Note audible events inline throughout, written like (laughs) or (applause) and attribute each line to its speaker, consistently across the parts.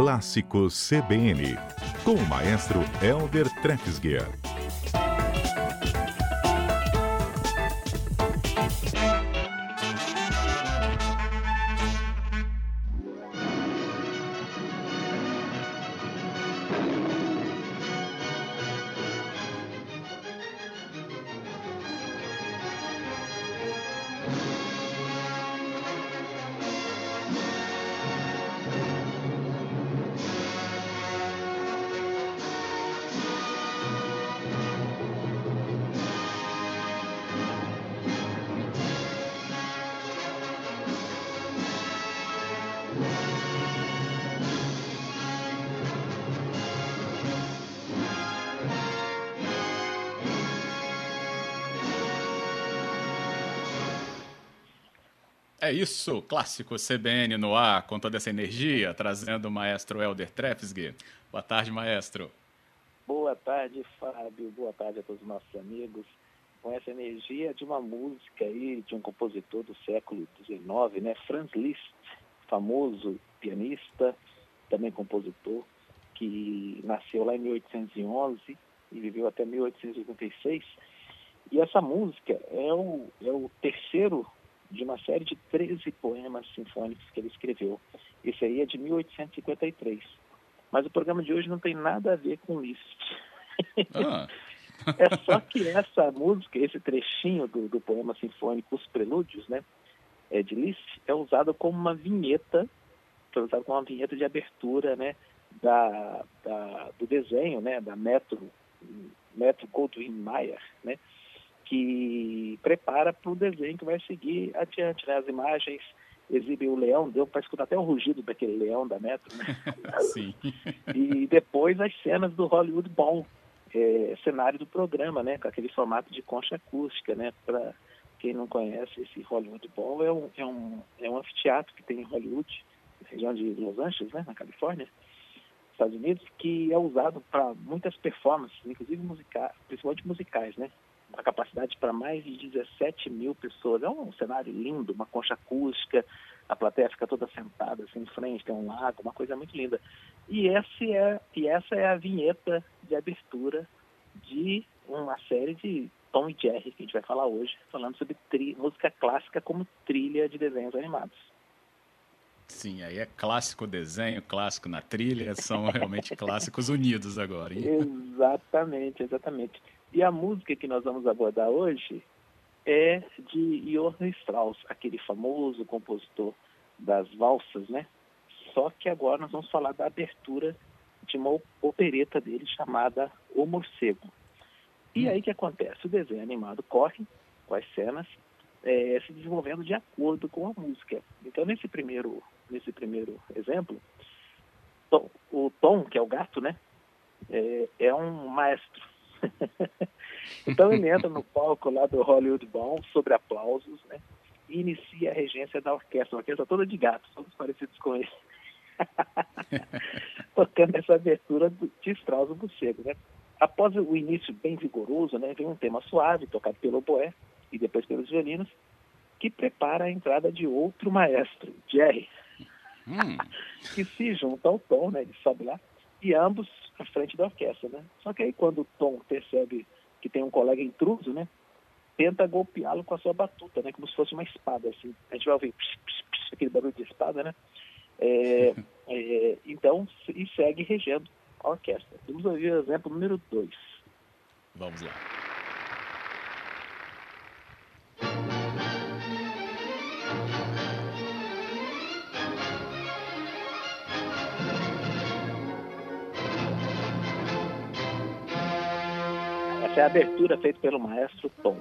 Speaker 1: Clássico CBN, com o maestro Elder Trefsguer.
Speaker 2: É isso, clássico CBN no ar, com toda essa energia, trazendo o maestro Helder Trefsg. Boa tarde, maestro.
Speaker 3: Boa tarde, Fábio. Boa tarde a todos os nossos amigos. Com essa energia de uma música aí, de um compositor do século XIX, né? Franz Liszt, famoso pianista, também compositor, que nasceu lá em 1811 e viveu até 1886. E essa música é o, é o terceiro de uma série de 13 poemas sinfônicos que ele escreveu. Esse aí é de 1853. Mas o programa de hoje não tem nada a ver com Liszt. Ah. (laughs) é só que essa música, esse trechinho do, do poema sinfônico Os Prelúdios, né, é de Liszt, é usado como uma vinheta, foi usado como uma vinheta de abertura, né, da, da do desenho, né, da Metro, Metro Goldwyn Mayer, né, que prepara para o desenho que vai seguir adiante. Né? As imagens exibem o leão, deu para escutar até o rugido daquele leão da Metro. Né? (laughs)
Speaker 2: Sim.
Speaker 3: E depois as cenas do Hollywood Bowl, é, cenário do programa, né? com aquele formato de concha acústica. Né? Para quem não conhece, esse Hollywood Bowl é um, é um, é um anfiteatro que tem em Hollywood, região de Los Angeles, né? na Califórnia. Estados Unidos, que é usado para muitas performances, inclusive musicais, principalmente musicais, né? A capacidade para mais de 17 mil pessoas. É um cenário lindo, uma concha acústica, a plateia fica toda sentada assim em frente, tem um lago, uma coisa muito linda. E, esse é, e essa é a vinheta de abertura de uma série de Tom e Jerry que a gente vai falar hoje, falando sobre tri, música clássica como trilha de desenhos animados.
Speaker 2: Sim, aí é clássico desenho, clássico na trilha, são (laughs) realmente clássicos unidos agora. Hein?
Speaker 3: Exatamente, exatamente. E a música que nós vamos abordar hoje é de Johann Strauss, aquele famoso compositor das valsas, né? Só que agora nós vamos falar da abertura de uma opereta dele chamada O Morcego. E hum. aí que acontece? O desenho animado corre com as cenas é, se desenvolvendo de acordo com a música. Então nesse primeiro, nesse primeiro exemplo, Tom, o Tom, que é o gato, né? É, é um maestro (laughs) então ele entra no palco lá do Hollywood Bowl, sobre aplausos, né? E inicia a regência da orquestra, uma orquestra toda de gatos, todos parecidos com ele. (laughs) Tocando essa abertura de Strauss Bucego, né? Após o início bem vigoroso, né, vem um tema suave, tocado pelo boé e depois pelos violinos, que prepara a entrada de outro maestro, Jerry, hum. (laughs) que se junta ao tom, né, ele sobe lá, e ambos à frente da orquestra, né? Só que aí quando o Tom percebe que tem um colega intruso, né? Tenta golpeá-lo com a sua batuta, né? Como se fosse uma espada, assim. A gente vai ouvir psh, psh, psh, aquele barulho de espada, né? É, (laughs) é, então, e segue regendo a orquestra. Vamos ouvir o exemplo número 2.
Speaker 2: Vamos lá.
Speaker 3: É a abertura feita pelo maestro Tom.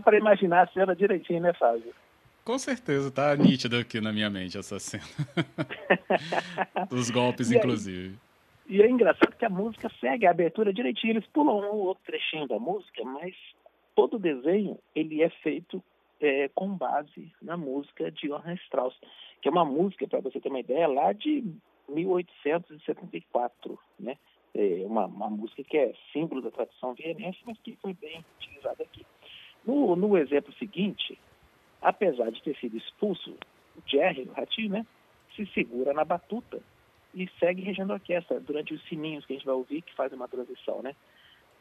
Speaker 3: Dá para imaginar a cena direitinho, né, Fábio?
Speaker 2: Com certeza, tá nítido aqui na minha mente essa cena. (laughs) Os golpes, e inclusive.
Speaker 3: Aí, e é engraçado que a música segue a abertura direitinho. Eles pulam um ou outro trechinho da música, mas todo o desenho ele é feito é, com base na música de Johann Strauss, que é uma música, para você ter uma ideia, lá de 1874, né? É uma, uma música que é símbolo da tradição vienense, mas que foi bem utilizada aqui. No, no exemplo seguinte, apesar de ter sido expulso, o Jerry, o ratinho, né, se segura na batuta e segue regendo a orquestra durante os sininhos que a gente vai ouvir, que faz uma transição, né?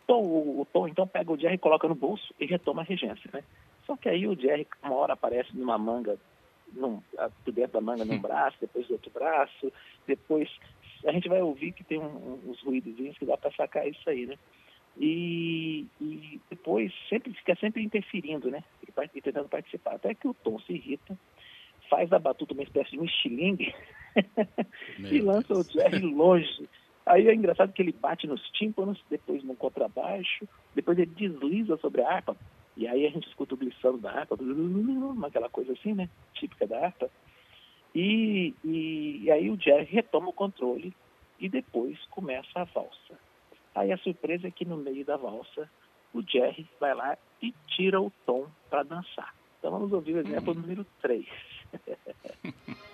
Speaker 3: Tom, o, o Tom então pega o Jerry, coloca no bolso e retoma a regência, né? Só que aí o Jerry, uma hora aparece numa manga, num, dentro da manga num braço, depois do outro braço, depois a gente vai ouvir que tem um, uns ruídos que dá para sacar isso aí, né? E, e, depois sempre fica sempre interferindo, né? E tentando participar. Até que o Tom se irrita, faz da batuta uma espécie de um estilingue (laughs) e lança Deus. o Jerry longe. Aí é engraçado que ele bate nos tímpanos, depois no contrabaixo, depois ele desliza sobre a harpa, e aí a gente escuta o glissando da harpa, (laughs) aquela coisa assim, né? Típica da harpa. E, e, e aí o Jerry retoma o controle e depois começa a valsa. Aí a surpresa é que no meio da valsa, o Jerry vai lá e tira o tom para dançar. Então vamos ouvir o exemplo hum. número 3. (laughs)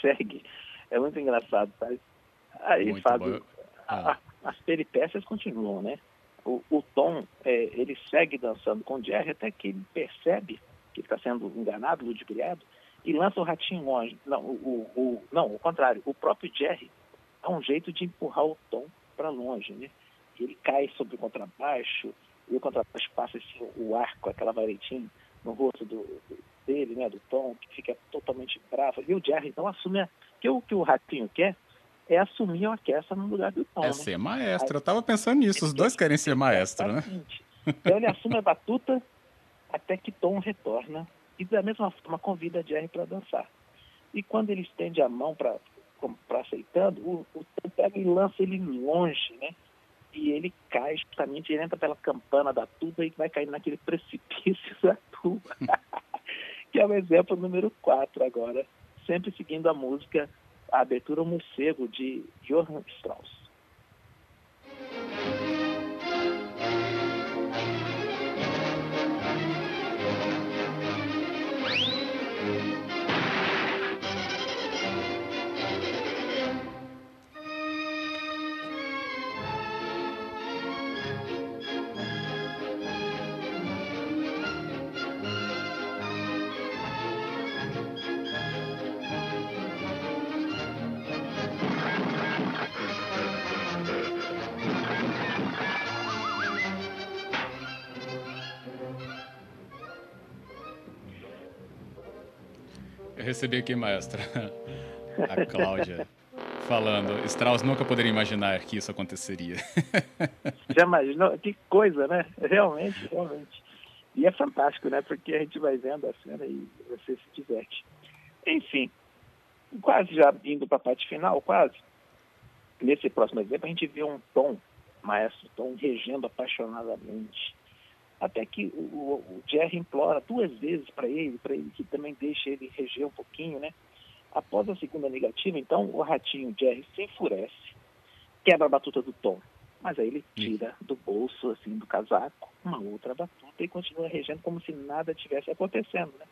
Speaker 3: segue. É muito engraçado, sabe? Aí, muito Fábio, ah. a, as peripécias continuam, né? O, o Tom, é, ele segue dançando com o Jerry até que ele percebe que está sendo enganado, ludibriado, e lança o ratinho longe. Não, o, o, não, o contrário. O próprio Jerry dá um jeito de empurrar o Tom para longe, né? Ele cai sobre o contrabaixo, e o contrabaixo passa assim, o arco, aquela varetinha no rosto do, dele, né, do Tom, que fica totalmente bravo. E o Jerry, então, assume a... que o que o Ratinho quer é assumir a orquestra no lugar do Tom. É
Speaker 2: né? ser maestro. Aí, eu tava pensando nisso, os dois querem ser maestro, né?
Speaker 3: Então ele assume a batuta até que Tom retorna e da mesma forma convida Jerry para dançar. E quando ele estende a mão para aceitando, o, o Tom pega e lança ele longe, né? E ele cai justamente, ele entra pela campana da tuba e vai cair naquele precipício (laughs) da tuba. que é o exemplo número 4 agora, sempre seguindo a música, a abertura Morcego, de Johann Strauss.
Speaker 2: Eu recebi aqui, maestra, a Cláudia, falando. Strauss nunca poderia imaginar que isso aconteceria. (laughs)
Speaker 3: Já imaginou? Que coisa, né? Realmente, realmente. E é fantástico, né? Porque a gente vai vendo a cena e você se diverte. Enfim, quase já indo para a parte final, quase. Nesse próximo exemplo, a gente vê um tom, maestro Tom, regendo apaixonadamente até que o, o Jerry implora duas vezes para ele, para ele que também deixe ele reger um pouquinho, né? Após a segunda negativa, então o ratinho Jerry se enfurece, quebra a batuta do Tom. Mas aí ele tira do bolso, assim, do casaco, uma outra batuta e continua regendo como se nada tivesse acontecendo, né?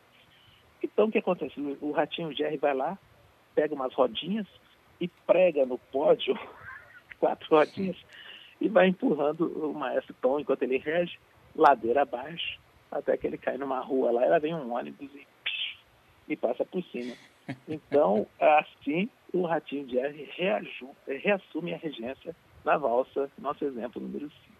Speaker 3: Então o que acontece? O ratinho Jerry vai lá, pega umas rodinhas e prega no pódio (laughs) quatro rodinhas e vai empurrando o maestro Tom enquanto ele rege, ladeira abaixo, até que ele cai numa rua lá, ela vem um ônibus e, e passa por cima. (laughs) Então, assim, o Ratinho Jerry reassume a regência na valsa, nosso exemplo número 5.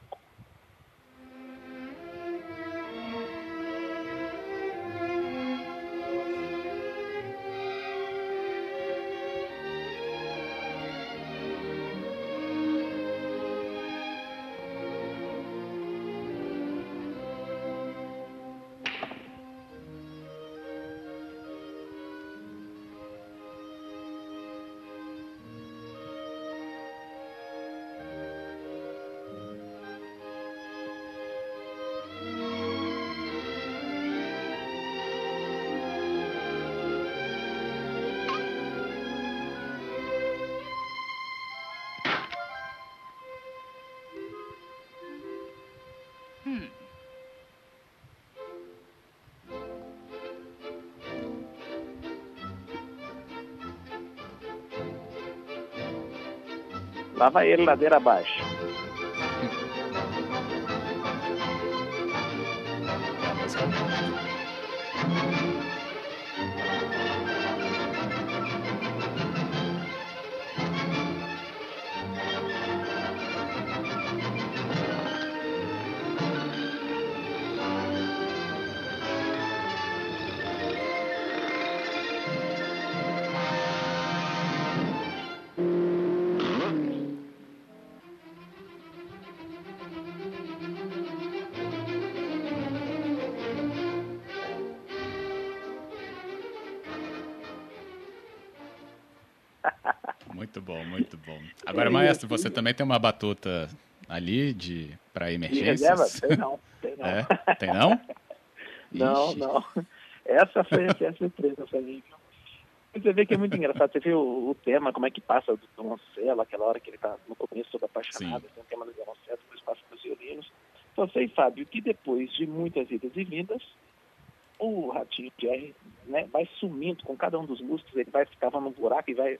Speaker 3: Vai ele ladeira abaixo.
Speaker 2: Muito bom, muito bom. Agora, maestro, você também tem uma batuta ali de para emergências?
Speaker 3: De reserva? Tem não, tem não. (laughs)
Speaker 2: É? Tem não?
Speaker 3: não,
Speaker 2: Ixi.
Speaker 3: não. Essa foi a surpresa pra mim. viu? Você vê que é muito engraçado. Você viu o, o tema, como é que passa do violoncelo, aquela hora que ele está no começo todo apaixonado, tem o tema do violoncelo, depois passa para os violinos. Então, sei, Fábio, que depois de muitas idas e vindas, o Ratinho Jerry né, vai sumindo com cada um dos músicos, ele vai ficava num buraco e vai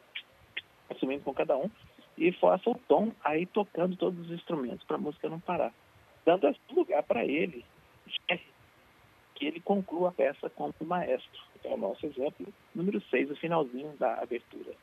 Speaker 3: sumindo com cada um, e força o Tom aí tocando todos os instrumentos para a música não parar. Dando esse lugar para ele, que ele conclua a peça como maestro. É o nosso exemplo número 6, o finalzinho da abertura.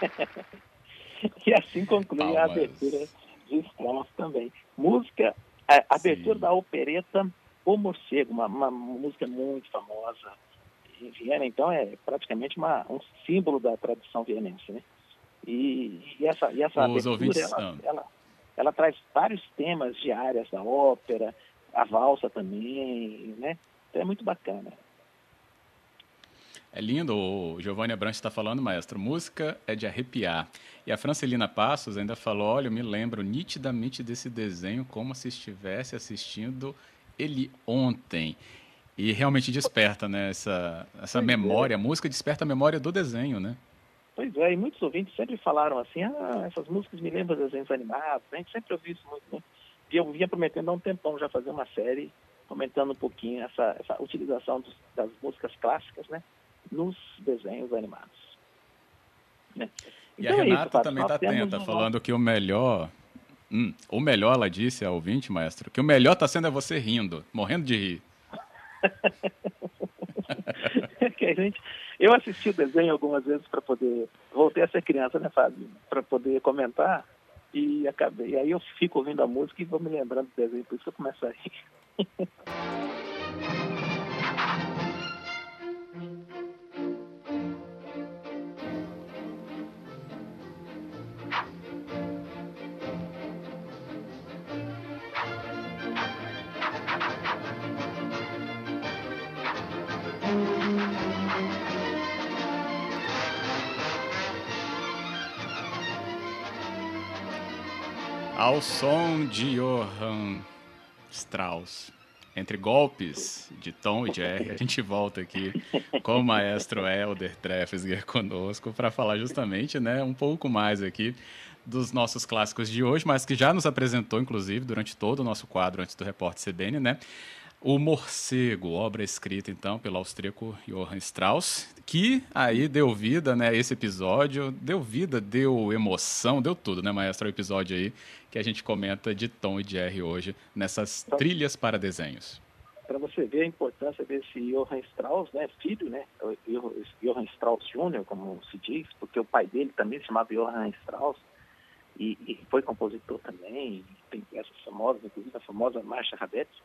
Speaker 3: (laughs) e assim conclui a
Speaker 2: Palmas.
Speaker 3: abertura de Strauss também. Música, a abertura
Speaker 2: Sim.
Speaker 3: da opereta O Morcego, uma, uma música muito famosa em Viena, então é praticamente uma, um símbolo da tradição vienense, né? E, e essa, e essa
Speaker 2: Os
Speaker 3: abertura,
Speaker 2: ouvintes-
Speaker 3: ela, ela, ela traz vários temas de áreas da ópera, a valsa também, né? Então é muito bacana.
Speaker 2: É lindo, o Giovanni Abrantes está falando, maestro. Música é de arrepiar. E a Francelina Passos ainda falou: olha, eu me lembro nitidamente desse desenho como se estivesse assistindo ele ontem. E realmente desperta, né? Essa, essa
Speaker 3: Pois é.
Speaker 2: memória. A música desperta a memória do desenho, né?
Speaker 3: Pois é, e muitos ouvintes sempre falaram assim, ah, essas músicas me lembram de desenhos animados, a gente sempre ouviu isso muito, né? E eu vinha prometendo há um tempão já fazer uma série comentando um pouquinho essa, essa utilização dos- das músicas clássicas, né? Nos desenhos animados. Né?
Speaker 2: E a
Speaker 3: Então é isso,
Speaker 2: Renata
Speaker 3: Fábio,
Speaker 2: também está atenta,
Speaker 3: um-
Speaker 2: falando que o melhor. Hum, o melhor, ela disse ao ouvinte, maestro, que o melhor está sendo é você rindo, morrendo de rir. (laughs)
Speaker 3: a gente, Eu assisti o desenho algumas vezes para poder. Voltei a ser criança, né, Fábio? Para poder comentar. E acabei. E aí eu fico ouvindo a música e vou me lembrando do desenho, por isso que eu começo a rir. (laughs)
Speaker 2: Ao som de Johann Strauss. Entre golpes de Tom e Jerry, a gente volta aqui com o maestro Helder Treffesger conosco para falar justamente né, um pouco mais aqui dos nossos clássicos de hoje, mas que já nos apresentou, inclusive, durante todo o nosso quadro antes do repórter CBN, né? O Morcego, obra escrita então pelo austríaco Johann Strauss, que aí deu vida, né, esse episódio, deu vida, deu emoção, deu tudo, né, maestro, o episódio aí que a gente comenta de Tom e Jerry hoje nessas então, trilhas para desenhos.
Speaker 3: Para você ver a importância desse Johann Strauss, né, filho, né, Johann Strauss Jr., como se diz, porque o pai dele também se chamava Johann Strauss, e, e foi compositor também, tem peças famosas, inclusive a famosa Marcha Rabetti,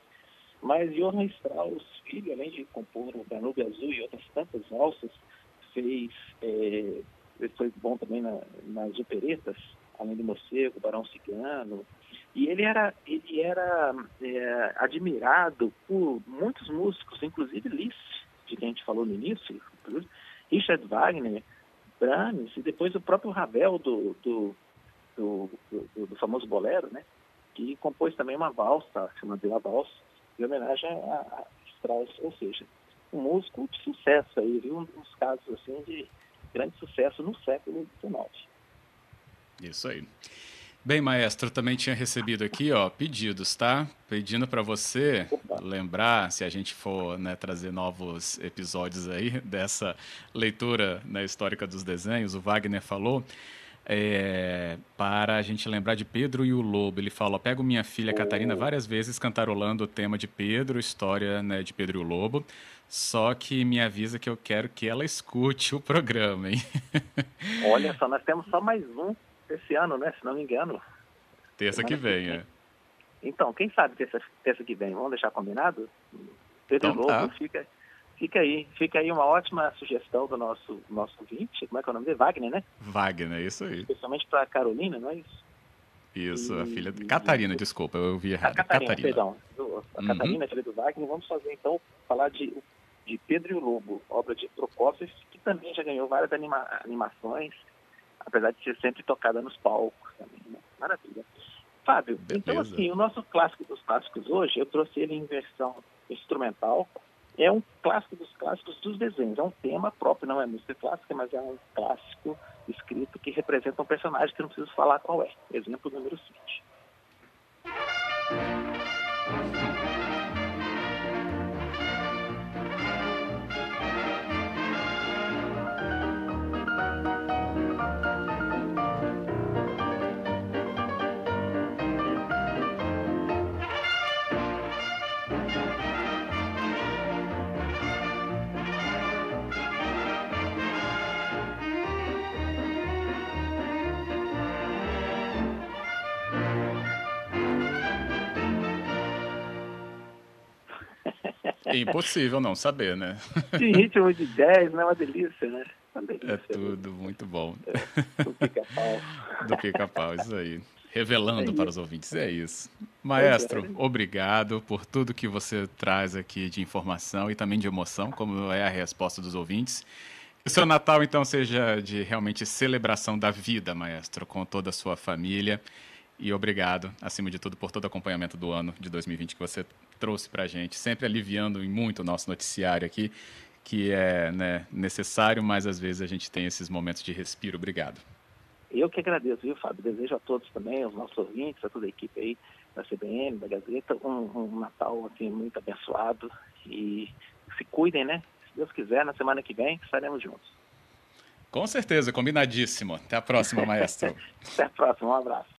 Speaker 3: mas Johann Strauss, filho, além de compor o Danube Azul e outras tantas valsas, fez, é, foi bom também na, nas operetas, além do Morcego, Barão Cigano, e ele era, ele era é, admirado por muitos músicos, inclusive Liszt, de quem a gente falou no início, Richard Wagner, Brahms, e depois o próprio Ravel do, do, do, do, do famoso bolero, né? que compôs também uma valsa, chamada La Valsa, em homenagem a, Strauss, ou seja, um músico de sucesso aí, viu? Um dos casos assim de grande sucesso no século XIX.
Speaker 2: Isso aí. Bem, maestro, também tinha recebido aqui, ó, pedidos, tá? Pedindo para você Opa. lembrar, se a gente for né, trazer novos episódios aí (laughs) dessa leitura né, histórica dos desenhos, o Wagner falou é, para a gente lembrar de Pedro e o Lobo. Ele fala: pego minha filha Catarina várias vezes cantarolando o tema de Pedro, história né, de Pedro e o Lobo. Só que me avisa que eu quero que ela escute o programa, hein? (laughs)
Speaker 3: Olha só, nós temos só mais um esse ano, né? Se não me engano.
Speaker 2: Terça que vem, é.
Speaker 3: Então, quem sabe terça, terça que vem? Vamos deixar combinado? Pedro então, Lobo tá. fica Fica aí, fica aí uma ótima sugestão do nosso nosso ouvinte. Como é que é o nome dele? Wagner, né?
Speaker 2: Wagner, isso aí.
Speaker 3: Especialmente para Carolina, não é isso?
Speaker 2: Isso, e... a filha Catarina, e... desculpa, eu ouvi errado.
Speaker 3: A Catarina, Catarina. perdão. A uhum. Catarina, filha do Wagner. Vamos fazer então, falar de, de Pedro e o Lobo, obra de Prokofiev, que também já ganhou várias anima animações, apesar de ser sempre tocada nos palcos também. Né? Maravilha. Fábio, então, Beleza. então assim, o nosso clássico dos clássicos hoje, eu trouxe ele em versão instrumental, é um clássico dos clássicos dos desenhos. É um tema próprio, não é música clássica, mas é um clássico escrito que representa um personagem que não preciso falar qual é. Exemplo número 7.
Speaker 2: Impossível não saber, né?
Speaker 3: Em ritmo de 10, né? Uma delícia, né?
Speaker 2: Uma delícia,
Speaker 3: é
Speaker 2: tudo muito bom.
Speaker 3: É, do pica-pau.
Speaker 2: do pica-pau, isso aí. Revelando é para os ouvintes, é isso. Maestro, é. obrigado por tudo que você traz aqui de informação e também de emoção, como é a resposta dos ouvintes. Que o seu Natal, então, seja de realmente celebração da vida, maestro, com toda a sua família. E obrigado, acima de tudo, por todo o acompanhamento do ano de 2020 que você trouxe para a gente, sempre aliviando em muito o nosso noticiário aqui, que é né, necessário, mas às vezes a gente tem esses momentos de respiro. Obrigado.
Speaker 3: Eu que agradeço, viu, Fábio? Desejo a todos também, aos nossos ouvintes, a toda a equipe aí da CBN, da Gazeta, um, um Natal assim, muito abençoado e se cuidem, né? Se Deus quiser, na semana que vem estaremos juntos.
Speaker 2: Com certeza, combinadíssimo. Até a próxima, maestro. (laughs)
Speaker 3: Até a próxima, um abraço.